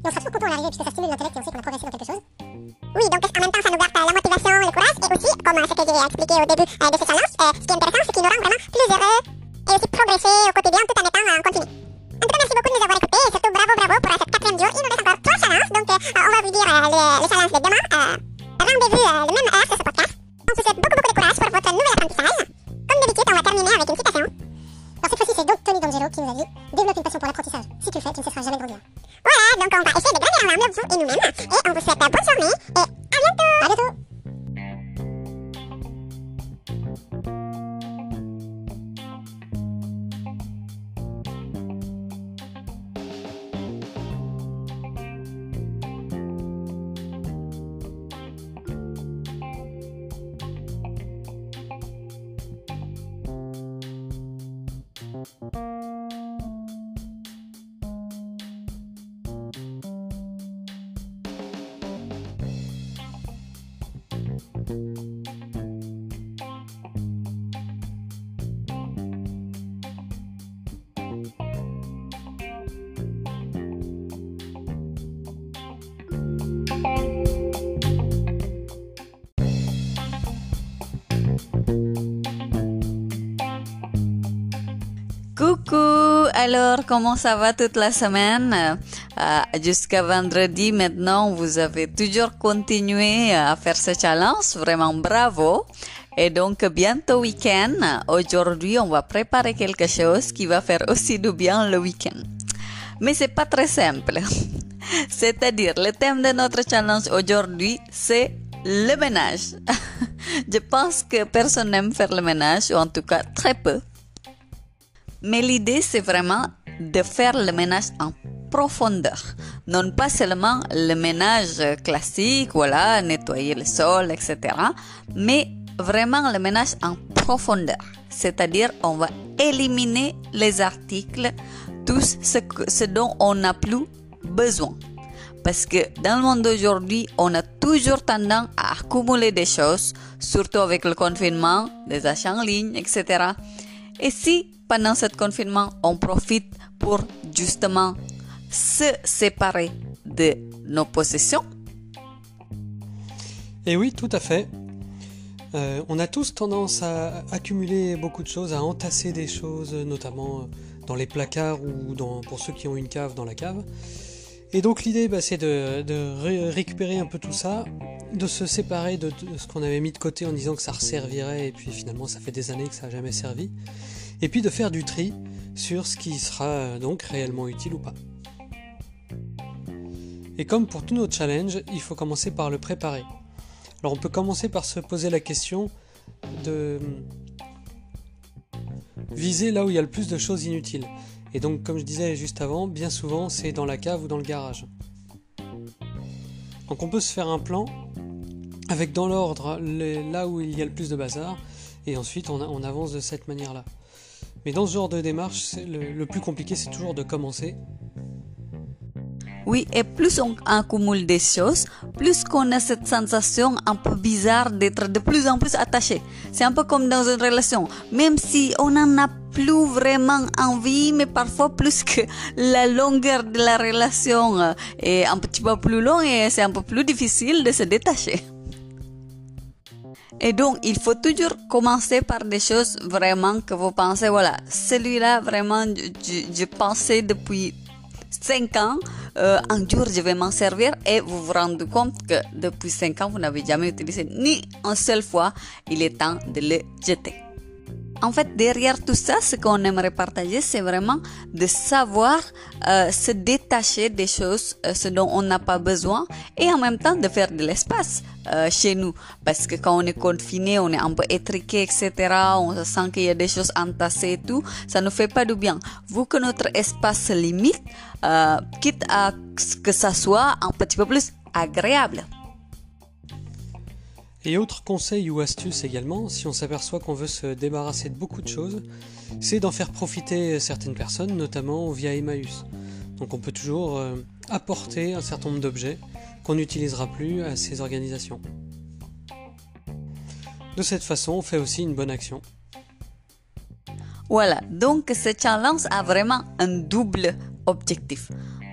Et on sera toujours content d'arriver puisque ça stimule l'intellect et on sait qu'on a progressé dans quelque chose. Oui, donc en même temps, ça nous garde la motivation, le courage et aussi, comme ce que expliqué au début euh, de ce challenge, euh, ce qui est intéressant, c'est qu'il nous rend vraiment plus heureux et aussi progresser au quotidien tout en étant en continu. En tout cas, merci beaucoup de nous avoir écoutés et surtout bravo, bravo pour cette quatrième jour. Il nous reste encore trois challenges, donc euh, on va vous dire les, les challenges comment ça va toute la semaine? Euh, Jusqu'à vendredi maintenant, vous avez toujours continué à faire ce challenge, vraiment bravo. Et donc bientôt week-end, aujourd'hui on va préparer quelque chose qui va faire aussi du bien le week-end. Mais c'est pas très simple. C'est-à-dire, le thème de notre challenge aujourd'hui, c'est le ménage. Je pense que personne n'aime faire le ménage, ou en tout cas très peu. Mais l'idée, c'est vraiment de faire le ménage en profondeur. Non pas seulement le ménage classique, voilà, nettoyer le sol, etc. Mais vraiment le ménage en profondeur. C'est-à-dire, on va éliminer les articles, tout ce, dont on n'a plus besoin. Parce que dans le monde d'aujourd'hui, on a toujours tendance à accumuler des choses, surtout avec le confinement, les achats en ligne, etc. Et si pendant ce confinement, on profite pour justement se séparer de nos possessions, Et oui, tout à fait. Euh, on a tous tendance à accumuler beaucoup de choses, à entasser des choses, notamment dans les placards ou pour ceux qui ont une cave dans la cave. Et donc l'idée, bah, c'est de, récupérer un peu tout ça, de se séparer de, ce qu'on avait mis de côté en disant que ça resservirait, et puis finalement ça fait des années que ça n'a jamais servi, et puis de faire du tri sur ce qui sera donc réellement utile ou pas. Et comme pour tous nos challenges, il faut commencer par le préparer. Alors on peut commencer par se poser la question de viser là où il y a le plus de choses inutiles. Et donc, comme je disais juste avant, bien souvent, c'est dans la cave ou dans le garage. Donc, on peut se faire un plan avec dans l'ordre là où il y a le plus de bazar, et ensuite on, avance de cette manière-là. Mais dans ce genre de démarche, le plus compliqué, c'est toujours de commencer oui, et plus on accumule des choses, plus qu'on a cette sensation un peu bizarre d'être de plus en plus attaché. C'est un peu comme dans une relation. Même si on n'en a plus vraiment envie, mais parfois plus que la longueur de la relation euh, est un petit peu plus longue et c'est un peu plus difficile de se détacher. Et donc, il faut toujours commencer par des choses vraiment que vous pensez, voilà, celui-là, vraiment, je, pensais depuis 5 ans, euh, un jour je vais m'en servir. Et vous vous rendez compte que depuis 5 ans, vous n'avez jamais utilisé ni une seule fois, il est temps de le jeter. En fait, derrière tout ça, ce qu'on aimerait partager, c'est vraiment de savoir euh, se détacher des choses, euh, ce dont on n'a pas besoin, et en même temps de faire de l'espace euh, chez nous. Parce que quand on est confiné, on est un peu étriqué, etc. On se sent qu'il y a des choses entassées et tout. Ça ne fait pas du bien. Vu que notre espace se limite, quitte à ce que ça soit un petit peu plus agréable. Et autre conseil ou astuce également, si on s'aperçoit qu'on veut se débarrasser de beaucoup de choses, c'est d'en faire profiter certaines personnes, notamment via Emmaüs. Donc on peut toujours euh, apporter un certain nombre d'objets qu'on n'utilisera plus à ces organisations. De cette façon, on fait aussi une bonne action. Voilà, donc ce challenge a vraiment un double objectif.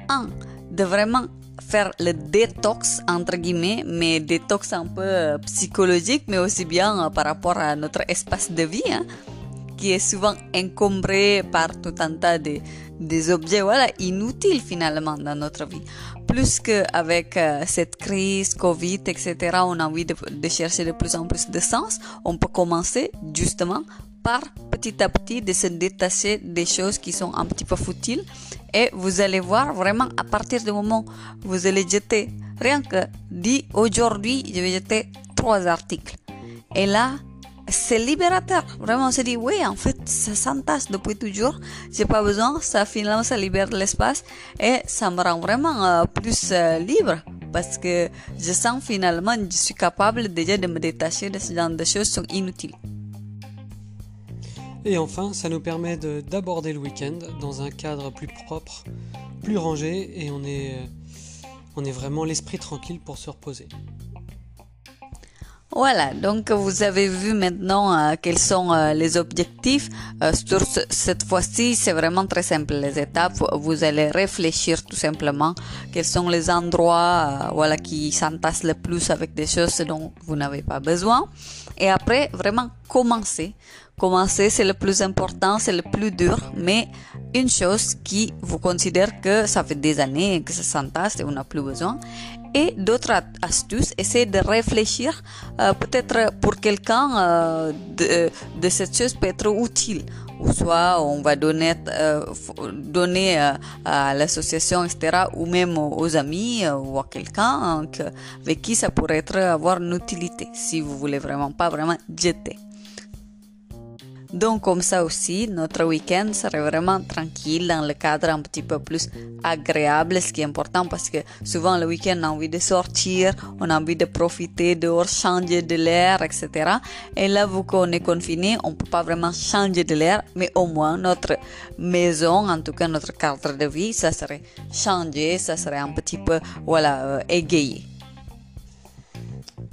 Un, de vraiment faire le détox, entre guillemets, mais détox un peu euh, psychologique, mais aussi bien euh, par rapport à notre espace de vie, hein, qui est souvent encombré par tout un tas de, des objets voilà, inutiles finalement dans notre vie. Plus qu'avec euh, cette crise, Covid, etc., on a envie de, de chercher de plus en plus de sens, on peut commencer justement par petit à petit de se détacher des choses qui sont un petit peu futiles et vous allez voir vraiment à partir du moment où vous allez jeter rien que dit aujourd'hui je vais jeter trois articles et là c'est libérateur. Vraiment on se dit oui en fait ça s'entasse depuis toujours. J'ai pas besoin ça finalement ça libère l'espace et ça me rend vraiment euh, plus euh, libre parce que je sens finalement je suis capable déjà de me détacher de ce genre de choses qui sont inutiles. Et enfin, ça nous permet d'aborder le week-end dans un cadre plus propre, plus rangé, et on est, on est vraiment l'esprit tranquille pour se reposer. Voilà, donc vous avez vu maintenant euh, quels sont euh, les objectifs. Euh, sur cette fois-ci, c'est vraiment très simple. Les étapes, vous allez réfléchir tout simplement quels sont les endroits voilà, qui s'entassent le plus avec des choses dont vous n'avez pas besoin. Et après, vraiment commencer. Commencer, c'est le plus important, c'est le plus dur, mais une chose qui vous considère que ça fait des années que ça s'entasse et on n'a plus besoin. Et d'autres astuces, essayez de réfléchir, euh, peut-être pour quelqu'un euh, de, de, cette chose peut être utile. Ou soit on va donner, euh, donner à l'association, etc., ou même aux, amis ou à quelqu'un avec qui ça pourrait être avoir une utilité, si vous voulez vraiment pas vraiment jeter. Donc comme ça aussi, notre week-end serait vraiment tranquille dans le cadre un petit peu plus agréable, ce qui est important parce que souvent le week-end on a envie de sortir, on a envie de profiter dehors, changer de l'air, etc. Et là, vu qu'on est confiné, on peut pas vraiment changer de l'air, mais au moins notre maison, en tout cas notre cadre de vie, ça serait changé, ça serait un petit peu, voilà, euh, égayé.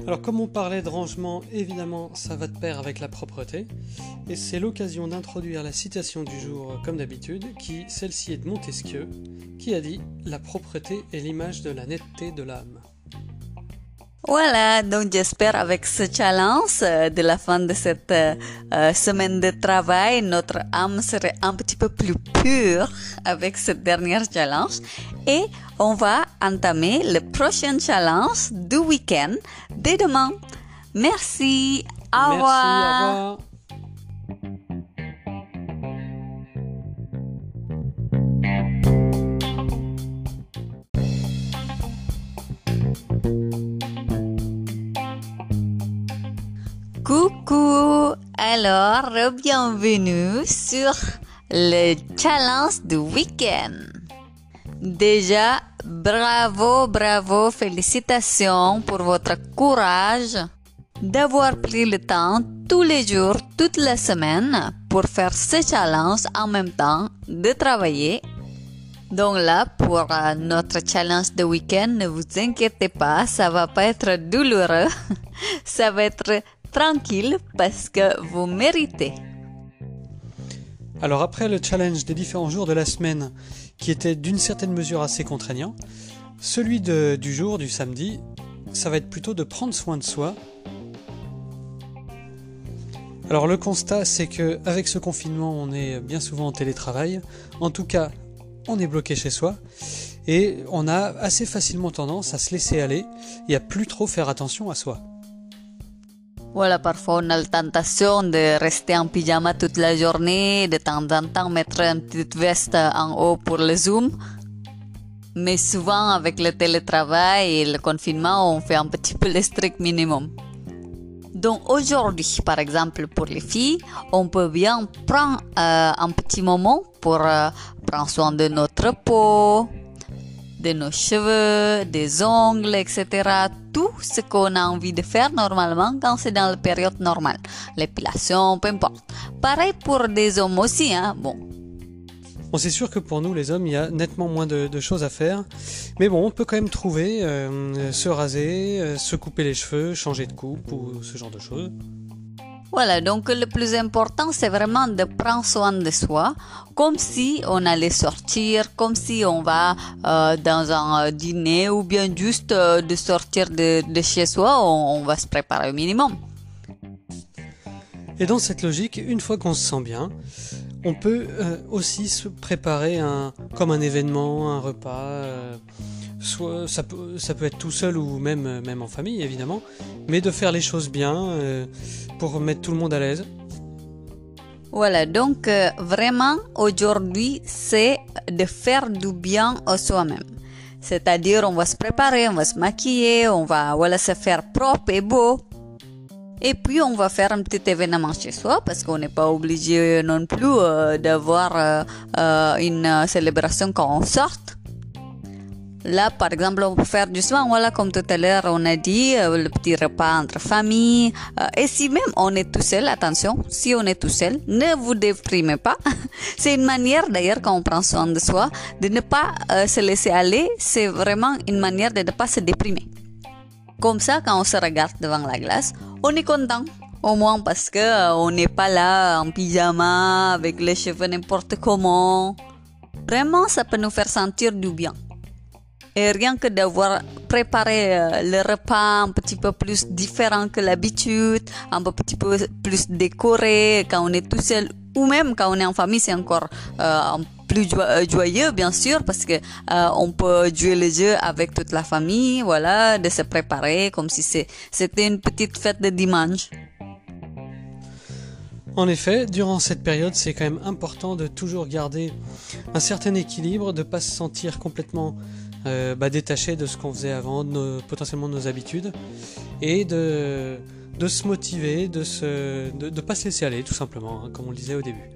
Alors comme on parlait de rangement, évidemment ça va de pair avec la propreté, et c'est l'occasion d'introduire la citation du jour comme d'habitude, qui celle-ci est de Montesquieu, qui a dit ⁇ La propreté est l'image de la netteté de l'âme ⁇ Voilà, donc j'espère avec ce challenge euh, de la fin de cette euh, euh, semaine de travail, notre âme serait un petit peu plus pure avec ce dernier challenge. Et on va entamer le prochain challenge du week-end dès demain. Merci. Au Merci, revoir. au revoir. Alors bienvenue sur le challenge du week-end. Déjà, bravo, bravo, félicitations pour votre courage d'avoir pris le temps tous les jours, toute la semaine pour faire ce challenge en même temps de travailler donc là, pour euh, notre challenge de week-end, ne vous inquiétez pas, ça va pas être douloureux, ça va être tranquille parce que vous méritez. Alors après le challenge des différents jours de la semaine, qui était d'une certaine mesure assez contraignant, celui du jour, du samedi, ça va être plutôt de prendre soin de soi. Alors le constat, c'est que avec ce confinement, on est bien souvent en télétravail. En tout cas, on est bloqué chez soi et on a assez facilement tendance à se laisser aller et à plus trop faire attention à soi. Voilà, parfois on a la tentation de rester en pyjama toute la journée, de temps en temps mettre une petite veste en haut pour le zoom. Mais souvent avec le télétravail et le confinement, on fait un petit peu le strict minimum. Donc aujourd'hui, par exemple, pour les filles, on peut bien prendre euh, un petit moment pour euh, prendre soin de notre peau, de nos cheveux, des ongles, etc. Tout ce qu'on a envie de faire normalement quand c'est dans la période normale. L'épilation, peu importe. Pareil pour des hommes aussi, hein. Bon, Bon, c'est sûr que pour nous, les hommes, il y a nettement moins de, choses à faire. Mais bon, on peut quand même trouver, euh, se raser, euh, se couper les cheveux, changer de coupe ou ce genre de choses. Voilà, donc le plus important, c'est vraiment de prendre soin de soi, comme si on allait sortir, comme si on va euh, dans un euh, dîner ou bien juste euh, de sortir de, chez soi, on, va se préparer au minimum. Et dans cette logique, une fois qu'on se sent bien, on peut aussi se préparer un, comme un événement, un repas. Ça, peut, ça peut être tout seul ou même, euh, même en famille, évidemment. Mais de faire les choses bien euh, pour mettre tout le monde à l'aise. Voilà, donc euh, vraiment aujourd'hui, c'est de faire du bien à soi-même. C'est-à-dire, on va se préparer, on va se maquiller, on va voilà, se faire propre et beau. Et puis, on va faire un petit événement chez soi parce qu'on n'est pas obligé non plus d'avoir une célébration quand on sort. Là, par exemple, on peut faire justement, voilà, comme tout à l'heure, on a dit, euh, le petit repas entre famille. Euh, et si même on est tout seul, attention, si on est tout seul, ne vous déprimez pas. C'est une manière, d'ailleurs, quand on prend soin de soi, de ne pas euh, se laisser aller. C'est vraiment une manière de ne pas se déprimer. Comme ça, quand on se regarde devant la glace, on est content. Au moins parce que on n'est pas là en pyjama, avec les cheveux n'importe comment. Vraiment, ça peut nous faire sentir du bien. Et rien que d'avoir préparé euh, le repas un petit peu plus différent que l'habitude, un petit peu plus décoré quand on est tout seul, ou même quand on est en famille, c'est encore euh, plus euh, joyeux, bien sûr, parce que euh, on peut jouer le jeu avec toute la famille, voilà, de se préparer comme si c'était une petite fête de dimanche. En effet, durant cette période, c'est quand même important de toujours garder un certain équilibre, de ne pas se sentir complètement euh, bah, détaché de ce qu'on faisait avant, potentiellement de nos habitudes, et de, de se motiver, de ne de, de pas se laisser aller, tout simplement, hein, comme on le disait au début.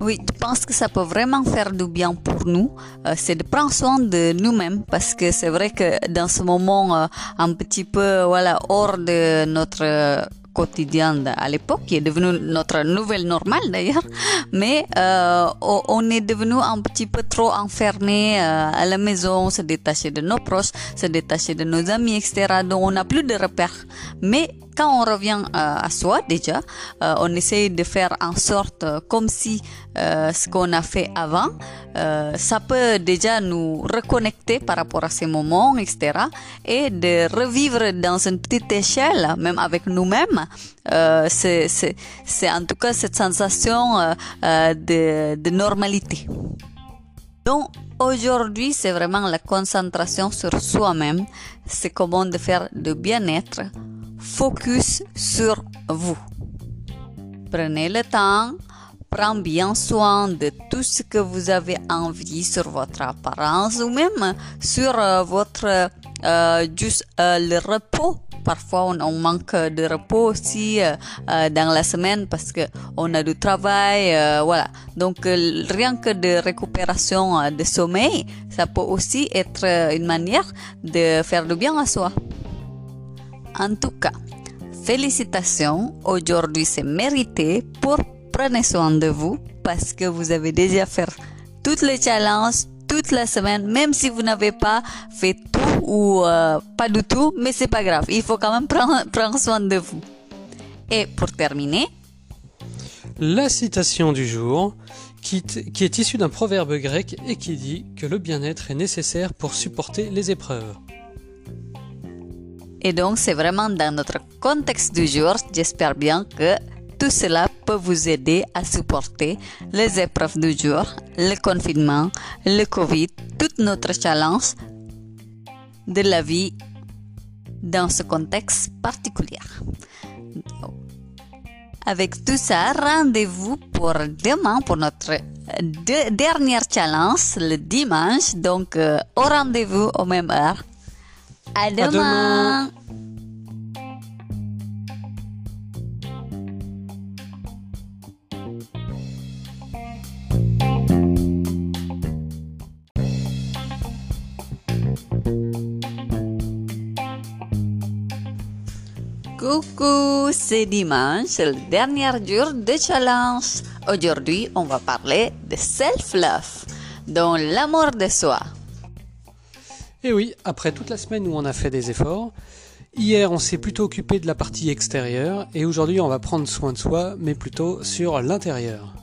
Oui, je pense que ça peut vraiment faire du bien pour nous. Euh, c'est de prendre soin de nous-mêmes parce que c'est vrai que dans ce moment euh, un petit peu voilà hors de notre quotidien à l'époque, qui est devenu notre nouvelle normale d'ailleurs, mais euh, on on est devenu un petit peu trop enfermé euh, à la maison, se détacher de nos proches, se détacher de nos amis, etc. Donc on n'a plus de repères. Mais quand on revient à soi déjà, on essaye de faire en sorte comme si ce qu'on a fait avant, ça peut déjà nous reconnecter par rapport à ces moments, etc. Et de revivre dans une petite échelle, même avec nous-mêmes, c'est en tout cas cette sensation de, normalité. Donc aujourd'hui, c'est vraiment la concentration sur soi-même. C'est comment faire de bien-être. Focus sur vous. Prenez le temps, prenez bien soin de tout ce que vous avez envie sur votre apparence ou même sur euh, votre euh, juste euh, le repos parfois on, manque de repos aussi dans la semaine parce que on a du travail, voilà. Donc rien que de récupération de sommeil, ça peut aussi être une manière de faire du bien à soi. En tout cas, félicitations. Aujourd'hui, c'est mérité pour prenez soin de vous parce que vous avez déjà fait toutes les challenges toute la semaine, même si vous n'avez pas fait tout ou euh, pas du tout, mais c'est pas grave. Il faut quand même prendre, prendre soin de vous. Et pour terminer, la citation du jour, qui, qui est issue d'un proverbe grec et qui dit que le bien-être est nécessaire pour supporter les épreuves. Et donc, c'est vraiment dans notre contexte du jour. J'espère bien que tout cela peut vous aider à supporter les épreuves du jour, le confinement, le Covid, toutes notre challenge de la vie dans ce contexte particulier. Avec tout ça, rendez-vous pour demain pour notre dernière challenge le dimanche. Donc, euh, au rendez-vous au même heure. À demain. Coucou, c'est dimanche, le dernier jour de challenge. Aujourd'hui, on va parler de self-love, donc l'amour de soi. Et oui, après toute la semaine où on a fait des efforts, hier on s'est plutôt occupé de la partie extérieure et aujourd'hui on va prendre soin de soi, mais plutôt sur l'intérieur.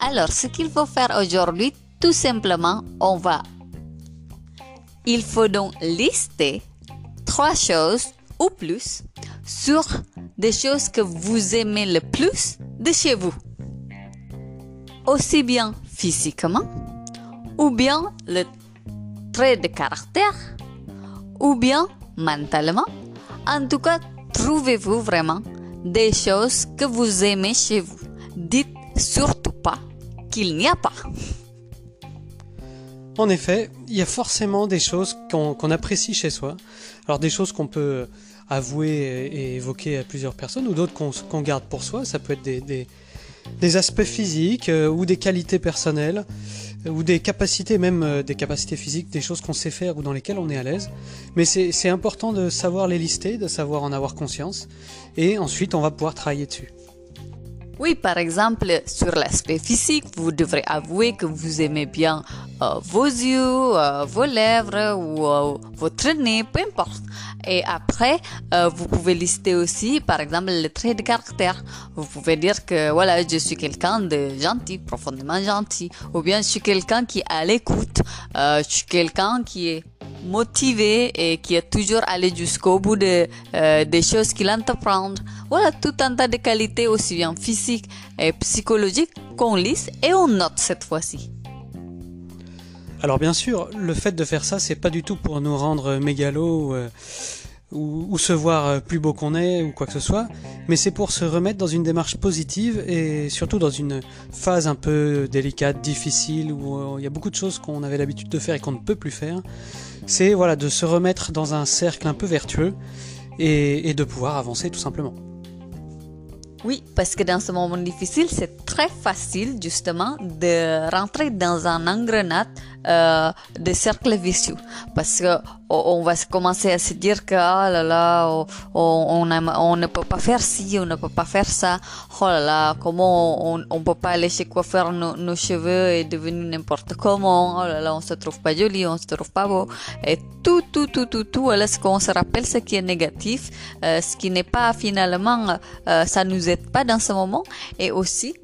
Alors, ce qu'il faut faire aujourd'hui, tout simplement, on va... Il faut donc lister trois choses ou plus sur des choses que vous aimez le plus de chez vous. Aussi bien physiquement, ou bien le de caractère, ou bien mentalement. En tout cas, trouvez-vous vraiment des choses que vous aimez chez vous. Dites surtout pas qu'il n'y a pas. En effet, il y a forcément des choses qu'on apprécie chez soi. Alors des choses qu'on peut avouer et évoquer à plusieurs personnes, ou d'autres qu'on garde pour soi. Ça peut être des, aspects physiques euh, ou des qualités personnelles euh, ou des capacités, même euh, des capacités physiques, des choses qu'on sait faire ou dans lesquelles on est à l'aise. Mais c'est important de savoir les lister, de savoir en avoir conscience, et ensuite on va pouvoir travailler dessus. Oui, par exemple, sur l'aspect physique, vous devrez avouer que vous aimez bien vos yeux, euh, vos lèvres ou euh, votre nez, peu importe. Et après, vous pouvez lister aussi, par exemple, les traits de caractère. Vous pouvez dire que voilà, je suis quelqu'un de gentil, profondément gentil, ou bien je suis quelqu'un qui est à l'écoute, je suis quelqu'un qui est motivé et qui est toujours allé jusqu'au bout de, euh, des choses qu'il entreprend. Voilà tout un tas de qualités aussi bien physiques et psychologiques qu'on lise et on note cette fois-ci. Alors bien sûr, le fait de faire ça, c'est pas du tout pour nous rendre mégalos euh, ou, se voir euh, plus beau qu'on est ou quoi que ce soit, mais c'est pour se remettre dans une démarche positive et surtout dans une phase un peu délicate, difficile, où il y a beaucoup de choses qu'on avait l'habitude de faire et qu'on ne peut plus faire c'est voilà de se remettre dans un cercle un peu vertueux et, de pouvoir avancer tout simplement. Oui, parce que dans ce moment difficile, c'est très facile justement de rentrer dans un engrenade euh, des cercles vicieux. Parce que on va commencer à se dire que oh là là on, on, ne peut pas faire ci on ne peut pas faire ça. Oh là là comment on on peut pas aller chez coiffeur nos, nos cheveux est devenu n'importe comment? Oh là là on se trouve pas joli on se trouve pas beau. Et tout tout tout tout tout alors ce qu'on se rappelle ce qui est négatif euh, ce qui n'est pas finalement euh, ça nous aide pas dans ce moment. Et aussi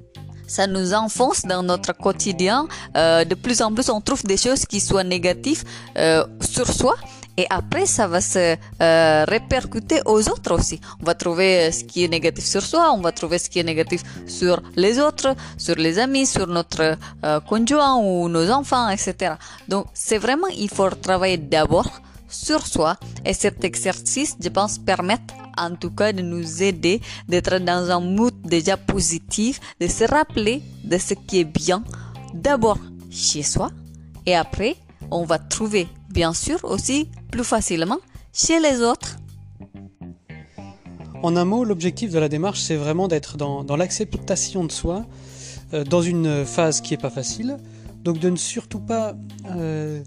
ça nous enfonce dans notre quotidien. Euh, de plus en plus, on trouve des choses qui soient négatives euh, sur soi. Et après, ça va se euh, répercuter aux autres aussi. On va trouver ce qui est négatif sur soi, on va trouver ce qui est négatif sur les autres, sur les amis, sur notre euh, conjoint ou nos enfants, etc. Donc, c'est vraiment, il faut travailler d'abord sur soi. Et cet exercice, je pense, permet en tout cas de nous aider d'être dans un mood déjà positif, de se rappeler de ce qui est bien d'abord chez soi et après on va trouver bien sûr aussi plus facilement chez les autres. En un mot, l'objectif de la démarche, c'est vraiment d'être dans, l'acceptation de soi, euh, dans une phase qui n'est pas facile. Donc de ne surtout pas euh,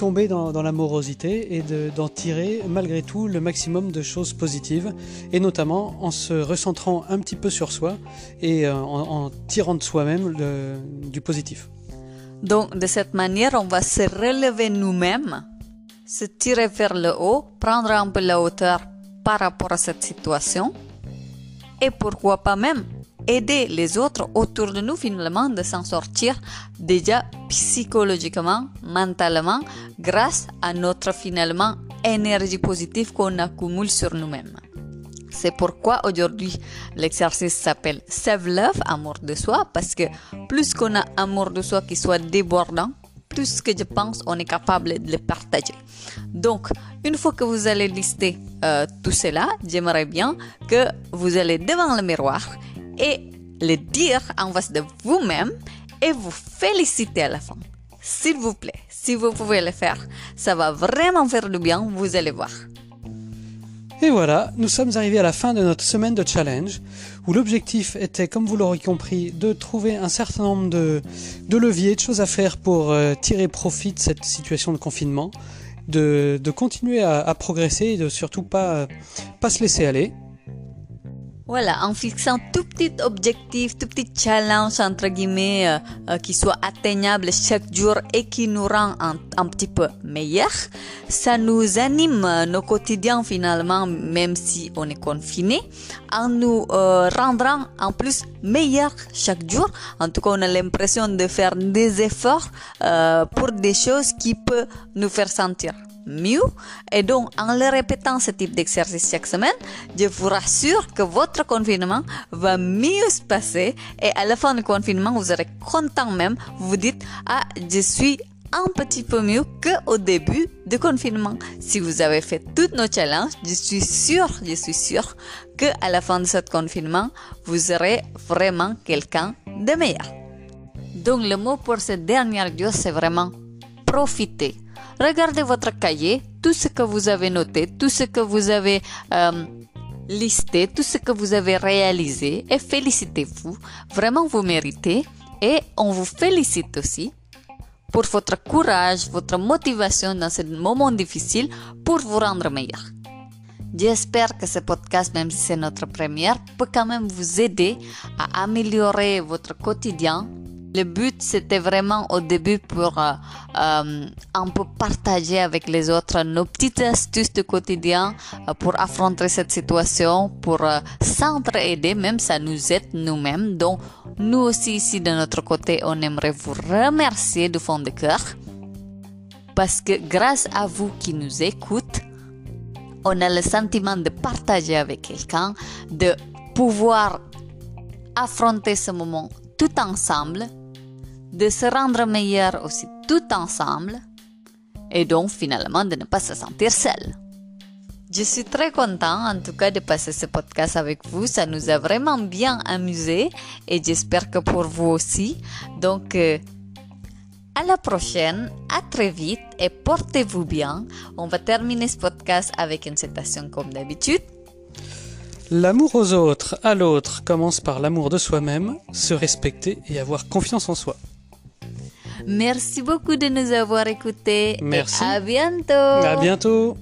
tomber dans, dans l'amorosité et d'en tirer malgré tout le maximum de choses positives, et notamment en se recentrant un petit peu sur soi et euh, en, en tirant de soi-même du positif. Donc de cette manière, on va se relever nous-mêmes, se tirer vers le haut, prendre un peu la hauteur par rapport à cette situation, et pourquoi pas même aider les autres autour de nous finalement de s'en sortir déjà psychologiquement, mentalement, grâce à notre finalement énergie positive qu'on accumule sur nous-mêmes. C'est pourquoi aujourd'hui l'exercice s'appelle Self-Love, amour de soi, parce que plus qu'on a amour de soi qui soit débordant, plus que je pense on est capable de le partager. Donc, une fois que vous allez lister euh, tout cela, j'aimerais bien que vous allez devant le miroir et le dire en face de vous-même et vous féliciter à la fin. S'il vous plaît, si vous pouvez le faire, ça va vraiment faire du bien, vous allez voir. Et voilà, nous sommes arrivés à la fin de notre semaine de challenge, où l'objectif était, comme vous l'aurez compris, de trouver un certain nombre de, leviers, de choses à faire pour euh, tirer profit de cette situation de confinement, de, continuer à, à, progresser et de surtout pas, pas se laisser aller. Voilà, en fixant tout petit objectif, tout petit challenge entre guillemets euh, euh, qui soit atteignable chaque jour et qui nous rend un, petit peu meilleur, ça nous anime nos quotidiens finalement, même si on est confiné, en nous euh, rendant en plus meilleur chaque jour. En tout cas, on a l'impression de faire des efforts euh, pour des choses qui peuvent nous faire sentir mieux. Et donc, en le répétant ce type d'exercice chaque semaine, je vous rassure que votre confinement va mieux se passer. Et à la fin du confinement, vous serez content même. Vous vous dites, ah, je suis un petit peu mieux qu'au début du confinement. Si vous avez fait tous nos challenges, je suis sûr, je suis sûr que à la fin de ce confinement, vous serez vraiment quelqu'un de meilleur. Donc le mot pour ce dernier jour, c'est vraiment profiter. Regardez votre cahier, tout ce que vous avez noté, tout ce que vous avez euh, listé, tout ce que vous avez réalisé et félicitez-vous. Vraiment, vous méritez et on vous félicite aussi pour votre courage, votre motivation dans ce moment difficile pour vous rendre meilleur. J'espère que ce podcast, même si c'est notre première, peut quand même vous aider à améliorer votre quotidien le but, c'était vraiment au début pour euh, euh, un peu partager avec les autres nos petites astuces du quotidien euh, pour affronter cette situation, pour s'entraider, même ça nous aide nous-mêmes. Donc, nous aussi ici de notre côté, on aimerait vous remercier du fond du cœur parce que grâce à vous qui nous écoutez, on a le sentiment de partager avec quelqu'un, de pouvoir affronter ce moment tout ensemble de se rendre meilleur aussi tout ensemble et donc finalement de ne pas se sentir seul. Je suis très content en tout cas de passer ce podcast avec vous. Ça nous a vraiment bien amusé et j'espère que pour vous aussi. Donc euh, à la prochaine, à très vite et portez-vous bien. On va terminer ce podcast avec une citation comme d'habitude. L'amour aux autres, à l'autre, commence par l'amour de soi-même, se respecter et avoir confiance en soi. Merci beaucoup de nous avoir écoutés. Merci. Et à bientôt. À bientôt.